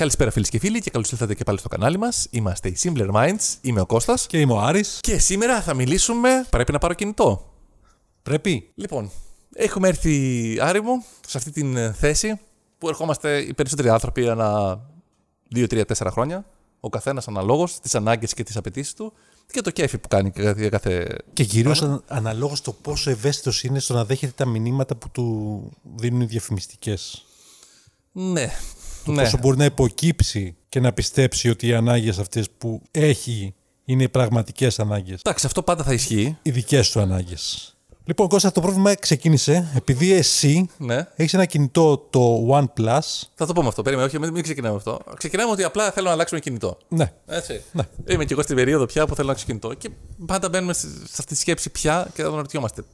Καλησπέρα φίλες και φίλοι και καλώς ήρθατε και πάλι στο κανάλι μας. Είμαστε οι Simpler Minds, είμαι ο Κώστας Και είμαι ο Άρης. και σήμερα θα μιλήσουμε. Πρέπει να πάρω κινητό. Πρέπει. Λοιπόν, έχουμε έρθει Άρη μου σε αυτή την ε, θέση που ερχόμαστε οι περισσότεροι άνθρωποι ανά 2, 3, 4 χρόνια. Ο καθένας αναλόγως τις ανάγκες και τις απαιτήσεις του και το κέφι που κάνει για κάθε. Και κυρίως αναλόγως το πόσο ευαίσθητος είναι στο να δέχεται τα μηνύματα που του δίνουν οι διαφημιστικές. Ναι. Το ναι. πόσο μπορεί να υποκύψει και να πιστέψει ότι οι ανάγκες αυτές που έχει είναι οι πραγματικές ανάγκες. Εντάξει, αυτό πάντα θα ισχύει. Οι δικές του ανάγκες. Λοιπόν, Κώστα, το πρόβλημα ξεκίνησε επειδή εσύ Ναι. έχεις ένα κινητό το OnePlus. Θα το πούμε αυτό. Περίμενε, όχι, μην μην ξεκινάμε αυτό. Ξεκινάμε ότι απλά θέλω να αλλάξουμε κινητό. Ναι. Έτσι. Ναι. Είμαι και εγώ στην περίοδο πια που θέλω να αλλάξω κινητό. Και πάντα μπαίνουμε σε σε αυτή τη σκέψη πια και θα αναρωτιόμαστε.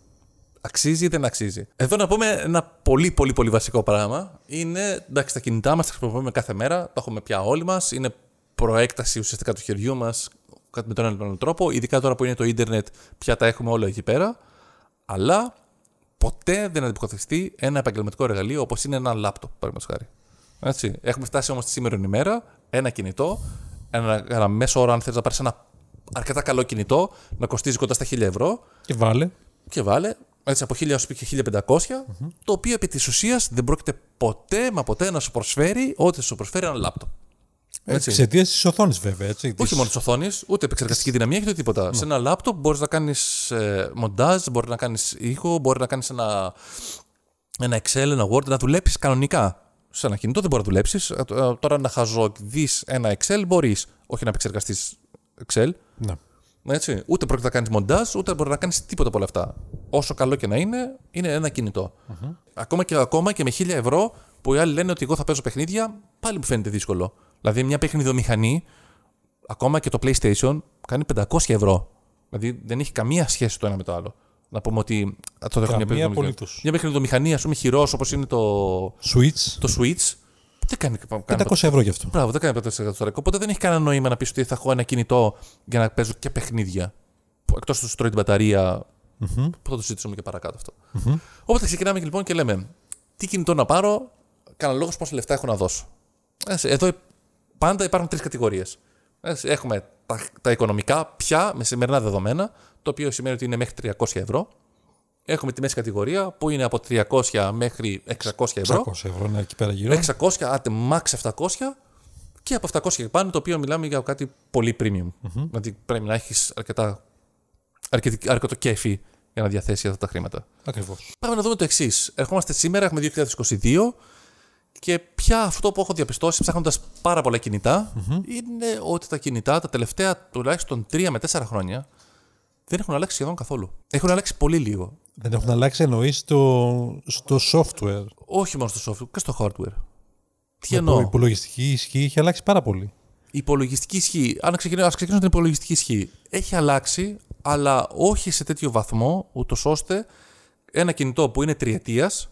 Αξίζει ή δεν αξίζει. Εδώ να πούμε ένα πολύ πολύ πολύ βασικό πράγμα. Είναι εντάξει, τα κινητά μας τα χρησιμοποιούμε κάθε μέρα. Τα έχουμε πια όλοι μας. Είναι προέκταση ουσιαστικά του χεριού μας με τον έναν ή τον άλλο τρόπο. Ειδικά τώρα που είναι το ίντερνετ, πια τα έχουμε όλα εκεί πέρα. Αλλά ποτέ δεν αντιποκαθιστεί ένα επαγγελματικό εργαλείο όπως είναι ένα λάπτοπ, παραδείγματος χάρη. Έτσι. Έχουμε φτάσει όμως τη σήμερα ημέρα ένα κινητό, ένα, ένα μέσο όρο, αν θες να πάρεις ένα αρκετά καλό κινητό, να κοστίζει κοντά στα 1000 ευρώ Και βάλε. και βάλε έτσι, από 1000 έως και 1500, το οποίο επί της ουσίας δεν πρόκειται ποτέ μα ποτέ να σου προσφέρει ό,τι σου προσφέρει ένα λάπτοπ. Έτσι. Εξαιτίας της οθόνης, βέβαια. Έτσι, Όχι της- μόνο της οθόνης, ούτε επεξεργαστική δυναμία, ούτε τίποτα. Σε ένα λάπτοπ μπορείς να κάνεις ε, μοντάζ, μπορεί να κάνεις ήχο, μπορεί να κάνεις ένα, ένα Excel, ένα Word, να δουλέψεις κανονικά. Σε ένα κινητό δεν μπορεί να δουλέψεις. Τώρα να χαζοδεί ένα Excel μπορείς. Όχι να επεξεργαστείς Excel. Ναι. Έτσι. Ούτε πρόκειται να κάνεις μοντάζ, ούτε μπορεί να κάνεις τίποτα από όλα αυτά. Όσο καλό και να είναι, είναι ένα κινητό. Ακόμα, και, ακόμα και με 1000 ευρώ που οι άλλοι λένε ότι εγώ θα παίζω παιχνίδια, πάλι μου φαίνεται δύσκολο. Δηλαδή, μια παιχνιδομηχανή, ακόμα και το PlayStation, κάνει 500 ευρώ. Δηλαδή, δεν έχει καμία σχέση το ένα με το άλλο. Να πούμε ότι. α, Το δέχομαι μια Καμία παιχνιδομηχανία. απολύτως. Μια παιχνιδομηχανή, ας πούμε, χειρός όπως είναι το, Switch. το Switch, δεν κάνει. κάνει 500 ευρώ γι' αυτό. Μπράβο, δεν κάνει 5% στο ρεκό. Οπότε δεν έχει κανένα νόημα να πεις ότι θα έχω ένα κινητό για να παίζω και παιχνίδια. Εκτός του σου τρώει την μπαταρία. Που θα το συζητήσουμε και παρακάτω αυτό. Οπότε ξεκινάμε λοιπόν και λέμε, τι κινητό να πάρω, κανένα λόγος πόσα λεφτά έχω να δώσω. Έτσι, Εδώ πάντα υπάρχουν τρεις κατηγορίες. Έχουμε τα, τα οικονομικά πια με σημερινά δεδομένα, το οποίο σημαίνει ότι είναι μέχρι 300 ευρώ. Έχουμε τη μέση κατηγορία που είναι από 300 μέχρι 600 ευρώ. 600 ευρώ είναι εκεί πέρα γύρω. 600, άτε max 700 και από 700 και πάνω, το οποίο μιλάμε για κάτι πολύ premium. Δηλαδή πρέπει να έχεις αρκετά, αρκετή, αρκετό κέφι για να διαθέσεις αυτά τα χρήματα. Ακριβώς. Πάμε να δούμε το εξής. Ερχόμαστε σήμερα, έχουμε 2022 και πια αυτό που έχω διαπιστώσει ψάχνοντας πάρα πολλά κινητά, είναι ότι τα κινητά τα τελευταία τουλάχιστον 3 με 4 χρόνια δεν έχουν αλλάξει σχεδόν καθόλου. Έχουν αλλάξει πολύ λίγο. Δεν έχουν αλλάξει εννοείς στο, στο software. Όχι μόνο στο software, και στο hardware. Τι Η εννοώ; υπολογιστική ισχύ έχει αλλάξει πάρα πολύ. Η υπολογιστική ισχύ, αν ξεκινήσουμε, ας ξεκινήσουμε την υπολογιστική ισχύ, έχει αλλάξει, αλλά όχι σε τέτοιο βαθμό, ούτως ώστε ένα κινητό που είναι τριετίας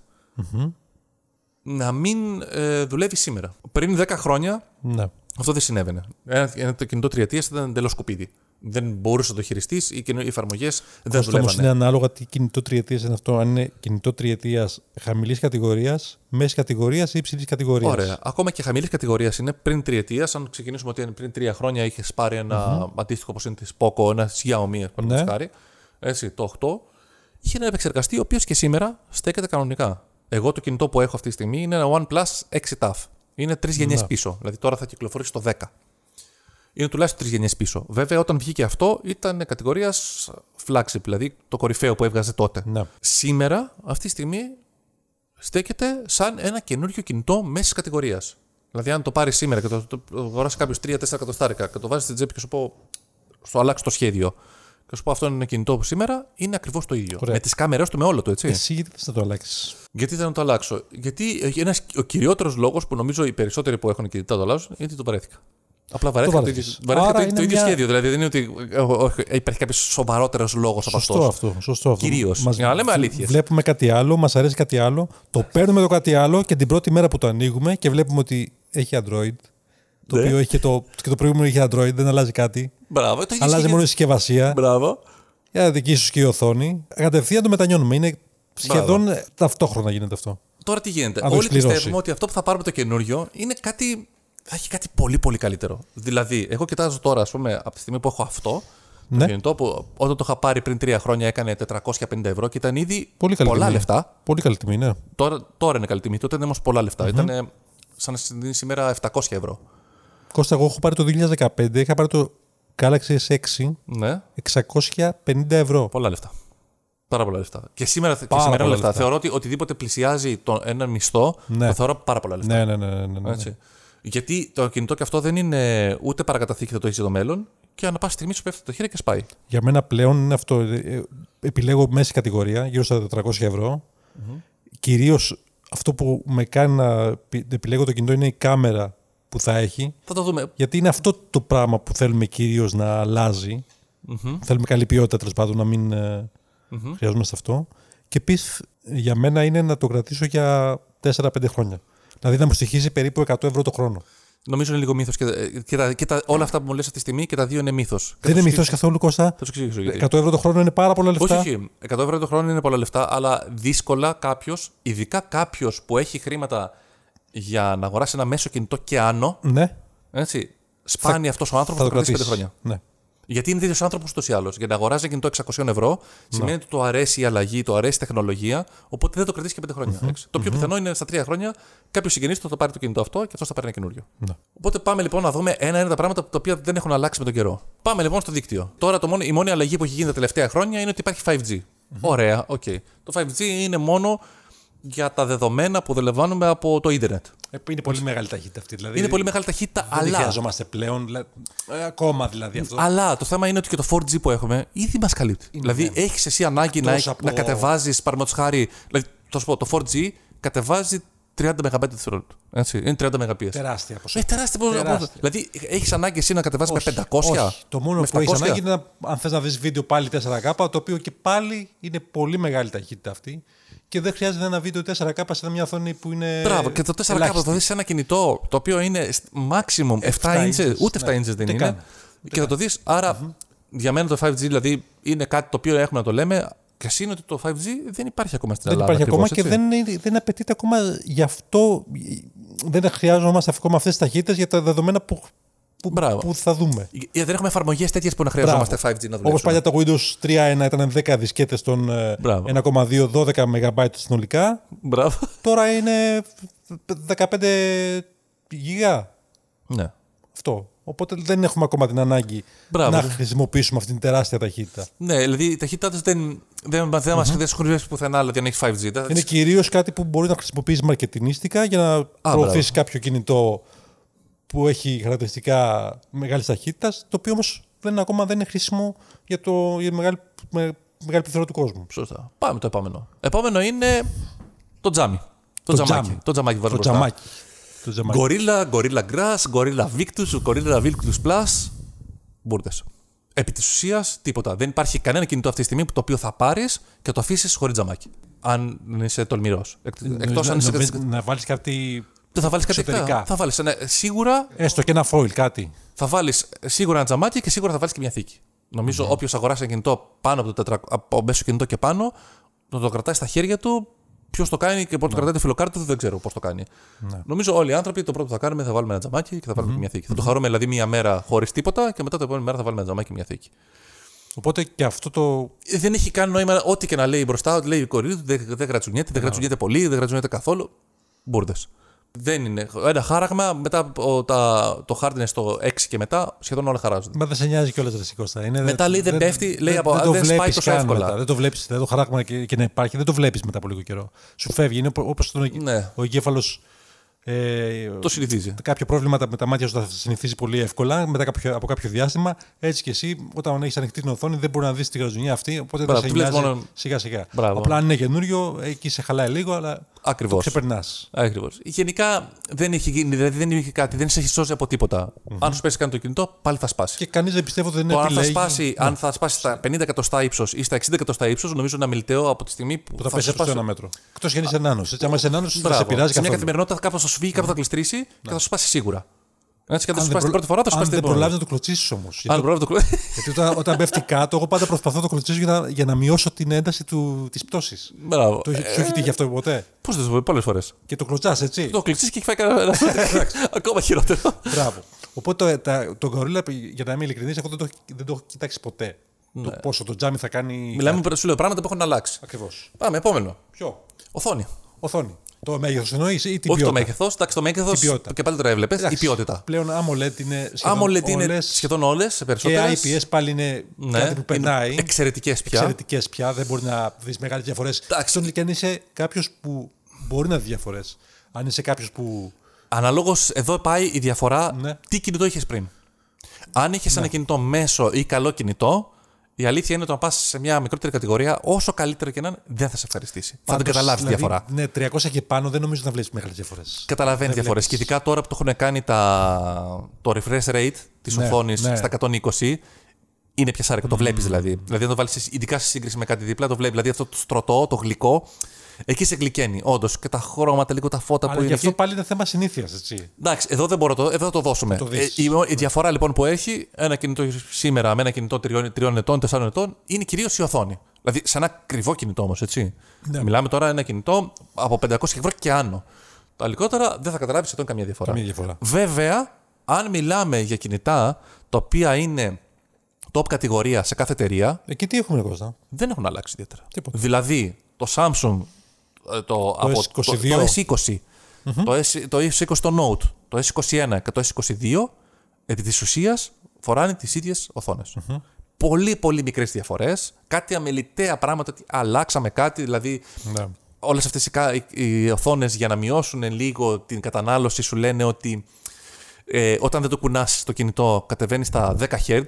να μην ε, δουλεύει σήμερα. Πριν 10 χρόνια Ναι. αυτό δεν συνέβαινε. Ένα, ένα το κινητό τριετίας ήταν εντελώ σκουπίδι. Δεν μπορούσε να το χειριστείς, οι, καινο- οι εφαρμογές δεν Αυτό όμως δουλεύανε. είναι ανάλογα τι κινητό τριετίας είναι αυτό. Αν είναι κινητό τριετίας χαμηλής κατηγορίας, μέσης κατηγορίας ή υψηλής κατηγορίας. Ωραία. Ακόμα και χαμηλής κατηγορίας είναι πριν τριετίας. Αν ξεκινήσουμε ότι πριν τρία χρόνια είχε πάρει ένα αντίστοιχο όπω είναι της Poco, ένα Xiaomi, παραδείγματο Ναι. χάρη. Έτσι, το 8. Είχε ένα επεξεργαστή ο οποίος και σήμερα στέκεται κανονικά. Εγώ το κινητό που έχω αυτή τη στιγμή είναι ένα OnePlus 6 TAF. Είναι τρεις γενιές Ναι. πίσω. Δηλαδή τώρα θα κυκλοφορήσει το 10. Είναι τουλάχιστον τρεις γενιές πίσω. Βέβαια, όταν βγήκε αυτό ήταν κατηγορίας flagship, δηλαδή το κορυφαίο που έβγαζε τότε. Ναι. Σήμερα, αυτή τη στιγμή, στέκεται σαν ένα καινούριο κινητό μέσης κατηγορίας. Δηλαδή, αν το πάρεις σήμερα και το, το, το αγοράσεις κάποιος 3-4 εκατοστάρικα και το βάζεις στην τσέπη και σου πω, σου αλλάξει το σχέδιο. Και σου πω αυτό είναι ένα κινητό που σήμερα είναι ακριβώς το ίδιο. Ωραία. Με τις κάμερες του, με όλο το έτσι. Εσύ γιατί θες να το αλλάξεις; Γιατί δεν το αλλάξω; Γιατί ένας, ο κυριότερος λόγος που νομίζω οι περισσότεροι που έχουν κινητά το αλλάζουν είναι ότι το βαρέθηκα. Απλά βαρέθηκα το, ίδιο, βαρέθηκες. βαρέθηκα Άρα το, είναι το ίδιο μια- σχέδιο. Δηλαδή δεν είναι ότι ε, όχι, υπάρχει κάποιος σοβαρότερος λόγος από Σωστό αυτός. αυτό. Σωστό αυτό. Κυρίως. Μας- Για να λέμε αλήθειες. Βλέπουμε κάτι άλλο, μας αρέσει κάτι άλλο, το παίρνουμε το κάτι άλλο και την πρώτη μέρα που το ανοίγουμε και βλέπουμε ότι έχει Android. Το Ναι. οποίο έχει και το, και το προηγούμενο είχε Android, δεν αλλάζει κάτι. Μπράβο, το ίδιο Αλλάζει ισχύει μόνο η και- συσκευασία. Μπράβο. Για δική σου και η οθόνη. Κατευθείαν το μετανιώνουμε. Είναι σχεδόν ταυτόχρονα γίνεται αυτό. Τώρα τι γίνεται. Αν το Όλοι σκληρώσει. πιστεύουμε ότι αυτό που θα πάρουμε το καινούριο είναι κάτι θα έχει κάτι πολύ πολύ καλύτερο. Δηλαδή, εγώ κοιτάζω τώρα, ας πούμε, από τη στιγμή που έχω αυτό, το Ναι. κινητό που όταν το είχα πάρει πριν τρία χρόνια έκανε 450 ευρώ και ήταν ήδη Πολύ καλή πολλά τιμή. λεφτά. Πολύ καλή τιμή, ναι. Τώρα, τώρα είναι καλή τιμή. Τότε ήταν όμως πολλά λεφτά. Ήταν σαν να συντηρεί σήμερα 700 ευρώ. Κώστα, εγώ έχω πάρει το 2015, είχα πάρει το Galaxy S6 Ναι, 650 ευρώ. πολλά λεφτά. Πάρα πολλά λεφτά. Και σήμερα και Πάρα σημερινά πολλά λεφτά. λεφτά. Θεωρώ ότι οτιδήποτε πλησιάζει τον, ένα μισθό Ναι. το θεωρώ πάρα πολλά λεφτά. Ναι, ναι, ναι. ναι, ναι, ναι. Έτσι. Γιατί το κινητό και αυτό δεν είναι ούτε παρακαταθήκη θα το έχεις το μέλλον και ανά πάση στιγμή σου πέφτει το χέρι και σπάει. Για μένα πλέον είναι αυτό. ε, ε, Επιλέγω μέση κατηγορία, γύρω στα 400 ευρώ. Κυρίως αυτό που με κάνει να πι- επιλέγω το κινητό είναι η κάμερα που θα έχει. Θα το δούμε. Γιατί είναι αυτό το πράγμα που θέλουμε κυρίως να αλλαζει Θέλουμε καλή ποιότητα τέλος πάντων, να μην ε, χρειαζόμαστε αυτό. Και επίσης για μένα είναι να το κρατήσω για 4-5 χρόνια. Δηλαδή να μου στοιχίζει περίπου 100 ευρώ το χρόνο. Νομίζω είναι λίγο μύθος και, και, τα, και τα, όλα αυτά που μου λες αυτή τη στιγμή και τα δύο είναι μύθος. Δεν είναι μυθό καθόλου, Κώστα. Θα σου εξηγήσω γιατί. 100 ευρώ το χρόνο είναι πάρα πολλά λεφτά. Όχι, όχι. 100 ευρώ το χρόνο είναι πολλά λεφτά, αλλά δύσκολα κάποιος, ειδικά κάποιος που έχει χρήματα για να αγοράσει ένα μέσο κινητό και άνω, Ναι, έτσι, σπάνια αυτός ο άνθρωπος θα θα το το κρατήσει 5 κρατήσεις. χρόνια. Ναι. Γιατί είναι τέτοιος άνθρωπος ούτως ή άλλως. Για να αγοράζει κινητό 600 ευρώ σημαίνει ότι του αρέσει η αλλαγή, του αρέσει η τεχνολογία, οπότε δεν το κρατήσει και 5 χρόνια. έξι. Το πιο πιθανό είναι στα 3 χρόνια κάποιος συγγενής του θα το πάρει το κινητό αυτό και αυτός θα πάρει ένα καινούριο. Ναι. Οπότε πάμε λοιπόν να δούμε ένα-ένα τα πράγματα τα οποία δεν έχουν αλλάξει με τον καιρό. Πάμε λοιπόν στο δίκτυο. Τώρα το μόνο, η μόνη αλλαγή που έχει γίνει τα τελευταία χρόνια είναι ότι υπάρχει 5G. Ωραία, οκ. Το 5G είναι μόνο για τα δεδομένα που λαμβάνουμε από το ίντερνετ. Ε, Είναι πολύ μεγάλη ταχύτητα αυτή. Δηλαδή, Είναι πολύ μεγάλη ταχύτητα, Δεν αλλά χρειαζόμαστε πλέον. δηλα- ε, ακόμα δηλαδή αυτό. Αλλά το θέμα είναι ότι και το 4G που έχουμε ήδη μας καλύπτει. δηλαδή, έχεις εσύ ανάγκη να, Εκτός από- να κατεβάζεις, παραδείγματος χάρη. Δηλαδή, θα σου πω, το 4G κατεβάζει 30 MB δευτερόλεπτο. Έτσι, είναι 30 Mbps. Τεράστια ποσότητα. Έχει τεράστια ποσότητα. Τεράστια. Δηλαδή, έχεις ανάγκη εσύ να κατεβάζει με 500. όχι. Το μόνο με που έχεις 700. ανάγκη είναι να, αν θες να δεις βίντεο πάλι 4K, το οποίο και πάλι είναι πολύ μεγάλη ταχύτητα αυτή. Και δεν χρειάζεται ένα βίντεο 4K σε μια οθόνη που είναι. Μπράβο, και το 4K θα ελάχιστη. το δεις σε ένα κινητό το οποίο είναι maximum 7 inches, inches, ούτε 7 ναι. inches δεν Ούτε είναι. καν. Και θα το δεις. Άρα, για μένα το 5G δηλαδή είναι κάτι το οποίο έχουμε να το λέμε. Και εσύ είναι ότι το 5G δεν υπάρχει ακόμα στην Δεν Ελλάδα. υπάρχει ακόμα ακριβώς, και έτσι. δεν, είναι- δεν απαιτείται ακόμα γι' αυτό. Δεν χρειάζομαστε ακόμα αυτές τις ταχύτητες για τα δεδομένα που, που, Μπράβο. που θα δούμε. Γιατί δεν έχουμε εφαρμογές τέτοιες που να χρειαζόμαστε 5G να δουλέψουμε. Όπω παλιά το Windows 3.1 ήταν 10 δισκέτες των ε, Μπράβο. 1,2 12 MB συνολικά. Μπράβο. Τώρα είναι 15 γιγά. ναι. Αυτό. Οπότε δεν έχουμε ακόμα την ανάγκη Μπράβο. να χρησιμοποιήσουμε αυτήν την τεράστια ταχύτητα. ναι, δηλαδή οι ταχύτητε δεν, δεν, δεν μα χρειάζεται πουθενά δηλαδή, αν έχει 5G. Δεν- Είναι κυρίως κάτι που μπορεί να χρησιμοποιήσει μαρκετινίστικα για να προωθήσει κάποιο κινητό που έχει χαρακτηριστικά μεγάλης ταχύτητας, το οποίο όμως δεν, ακόμα δεν είναι χρήσιμο για, το, για μεγάλη, με, μεγάλη πληθώρα του κόσμου. Σωστά. Πάμε το επόμενο. Επόμενο είναι το τζάμι. Το, Το τζαμάκι. τζάμι. Το τζαμάκι βάζω Το μπροστά. τζαμάκι. Το τζαμάκι. Gorilla, Gorilla Grass, Gorilla Victus, Gorilla Victus Plus. Μπούρτε. Επί της ουσίας τίποτα. Δεν υπάρχει κανένα κινητό αυτή τη στιγμή που το οποίο θα πάρεις και το αφήσεις χωρίς τζαμάκι. Αν είσαι τολμηρός. Εκτός αν είσαι. να, να βάλεις κάτι. Δεν θα βάλεις κάτι εξωτερικά. εκτά. Θα βάλεις, ένα- σίγουρα έστω και ένα foil, κάτι. θα βάλεις σίγουρα ένα τζαμάκι και σίγουρα θα βάλεις και μια θήκη. Νομίζω όποιος αγοράσει ένα κινητό πάνω από το, τετρα... από μέσο κινητό και πάνω, να το κρατάει στα χέρια του. Ποιος το κάνει και πότε το κρατάει το φιλοκάρτο του, δεν ξέρω πώς το κάνει. Νομίζω όλοι οι άνθρωποι το πρώτο που θα κάνουμε θα βάλουμε ένα τζαμάκι και θα βάλουμε και μια θήκη. Θα το χαρούμε δηλαδή μία μέρα χωρίς τίποτα και μετά την επόμενη μέρα θα βάλουμε ένα τζαμάκι και μια θήκη. Οπότε και αυτό το. Ε, Δεν έχει καν νόημα ό,τι και να λέει μπροστά, ότι λέει η κορίτσι του, δεν, δεν γρατσουνιέται, δεν γρατσουνιέται πολύ, δεν γρατσουνιέται καθόλου. Μπούρδε. Δεν είναι. Ένα χάραγμα, μετά από τα, το hardness στο 6 και μετά, σχεδόν όλα χαράζονται. Μα δεν σε νοιάζει κιόλας ρε Κώστα. Είναι, Μετά λέει δεν πέφτει, λέει από- το δεν σπάει βλέπεις τόσο καν εύκολα. Μετά. Δεν το βλέπεις, δεν το χαράγμα και, και να υπάρχει, δεν το βλέπεις μετά από λίγο καιρό. Σου φεύγει. Είναι όπω Ναι. ο εγκέφαλος. Ε, Το συνηθίζει. κάποιο πρόβλημα με τα μάτια σου θα συνηθίσει πολύ εύκολα μετά κάποιο, από κάποιο διάστημα. Έτσι και εσύ, όταν έχεις ανοιχτή την οθόνη, δεν μπορεί να δεις τη γαζουνιά αυτή. Οπότε Μπράβο, δεν σε τη βλέπεις νοιάζει μόνο- σιγά σιγά. Μπράβο. Απλά αν είναι καινούριο, εκεί σε χαλάει λίγο, αλλά Ακριβώς. το ξεπερνάς. Ακριβώς. Γενικά δεν έχει γίνει, δηλαδή δεν έχει κάτι, δεν σε έχει σώσει από τίποτα. Αν σου πέσει καν το κινητό, πάλι θα σπάσει. Και κανείς δεν πιστεύω ότι δεν Το αν θα, επιλέγει σπάσει, αν θα σπάσει στα 50 εκατοστά ύψος ή στα 60 εκατοστά ύψος, νομίζω είναι αμεληταίο από τη στιγμή που, που θα πέσει σου στο ένα μέτρο. Εκτός και αν είσαι νάνο. Έτσι, άμα είσαι νάνο, θα σε Μπράβο. πειράζει Σε μια καθόλου. καθημερινότητα κάπως θα σου φύγει, κάπου θα κλειστρήσει και θα σου σπάσει σίγουρα. Έτσι και αν Αν το δεν σπάσει την προ- πρώτη φορά, το Αν σπάσει την δεν επόμενη. προλάβει να το κλωτσίσει όμως. Αν προλάβεις το κλου- Γιατί όταν, όταν πέφτει κάτω, εγώ πάντα προσπαθώ να το κλωτσίσω για να, για να μειώσω την ένταση της πτώσης. Μπράβο. Το έχει- Σου έχει τύχει αυτό ποτέ; Πώς δεν το πω, πολλές φορές. Και το κλωτσάς, έτσι; Το κλειστεί και έχει φάει κανένα. Ακόμα χειρότερο. Μπράβο. Οπότε το, τα, το γορίλα, για να είμαι ειλικρινής, εγώ δεν το, δεν το έχω κοιτάξει ποτέ. Το πόσο το τζάμι θα κάνει. Ναι. Μιλάμε, σου λέω πράγματα που έχουν αλλάξει. Ακριβώς. Πάμε, επόμενο. Ποιο; Οθόνη. Οθόνη. Το μέγεθος εννοείς ή την Όχι ποιότητα; το μέγεθος. Εντάξει, το μέγεθος. Την ποιότητα. Και πάλι τώρα έβλεπες. Η Εντάξει, ποιότητα. Πλέον AMOLED είναι σχεδόν AMOLED είναι όλες σχεδόν όλες, Και περισσότερε. IPS πάλι είναι κάτι που περνάει. Εξαιρετικές πια. Εξαιρετικές πια. Δεν μπορεί να δεις μεγάλες διαφορές. Εντάξει. Στον και αν είσαι κάποιος που μπορεί να δει διαφορές. Αν είσαι κάποιος που. Αναλόγως, εδώ πάει η διαφορά. Ναι. Τι κινητό είχες πριν. Αν είχες ένα κινητό μέσο ή καλό κινητό, η αλήθεια είναι ότι να πας σε μια μικρότερη κατηγορία, όσο καλύτερο και να είναι, δεν θα σε ευχαριστήσει. θα την Πάντως, καταλάβεις τη δηλαδή, διαφορά. Ναι, 300 και πάνω δεν νομίζω να βλέπεις μεγάλε διαφορές. Καταλαβαίνεις δεν διαφορές. βλέπεις. Και ειδικά τώρα που το έχουν κάνει τα... το refresh rate της Ναι, οθόνης ναι. στα 120, είναι δηλαδή. Το βλέπεις δηλαδή. Δηλαδή, αν το βάλεις ειδικά σε σύγκριση με κάτι δίπλα, το βλέπει. Δηλαδή, αυτό το στρωτό, το γλυκό, εκεί σε γλυκαίνει. Όντως. Και τα χρώματα, λίγο τα φώτα που Αλλά είναι. και αυτό εκεί. πάλι είναι θέμα συνήθειας, έτσι. Εντάξει, εδώ δεν μπορώ το, εδώ θα το δώσουμε. Θα το δεις. Ε, η, η διαφορά λοιπόν που έχει ένα κινητό σήμερα με ένα κινητό τριών, τριών ετών, τεσσάρων ετών είναι κυρίως η οθόνη. Δηλαδή σε ένα ακριβό κινητό όμως, έτσι. Ναι. Μιλάμε τώρα ένα κινητό από 500 ευρώ και άνω. Τα λιγότερα δεν θα καταλάβεις σχεδόν καμία διαφορά. Καμία διαφορά. Βέβαια, αν μιλάμε για κινητά τα οποία είναι top κατηγορία σε κάθε εταιρεία, Εκεί τι έχουμε, Κώστα; δεν έχουν αλλάξει ιδιαίτερα. Τίποτα. Δηλαδή, το Samsung, ε, το, από, το, S22. το S20, το, S, το S20 το Note, το S21 και το S22, επί της ουσίας φοράνε τις ίδιες οθόνες. Πολύ, πολύ μικρές διαφορές. Κάτι αμεληταία πράγματα, ότι αλλάξαμε κάτι, δηλαδή Ναι. όλες αυτές οι, κα- οι, οι οθόνες για να μειώσουν λίγο την κατανάλωση σου λένε ότι ε, όταν δεν το κουνάς το κινητό κατεβαίνεις στα 10 Hz,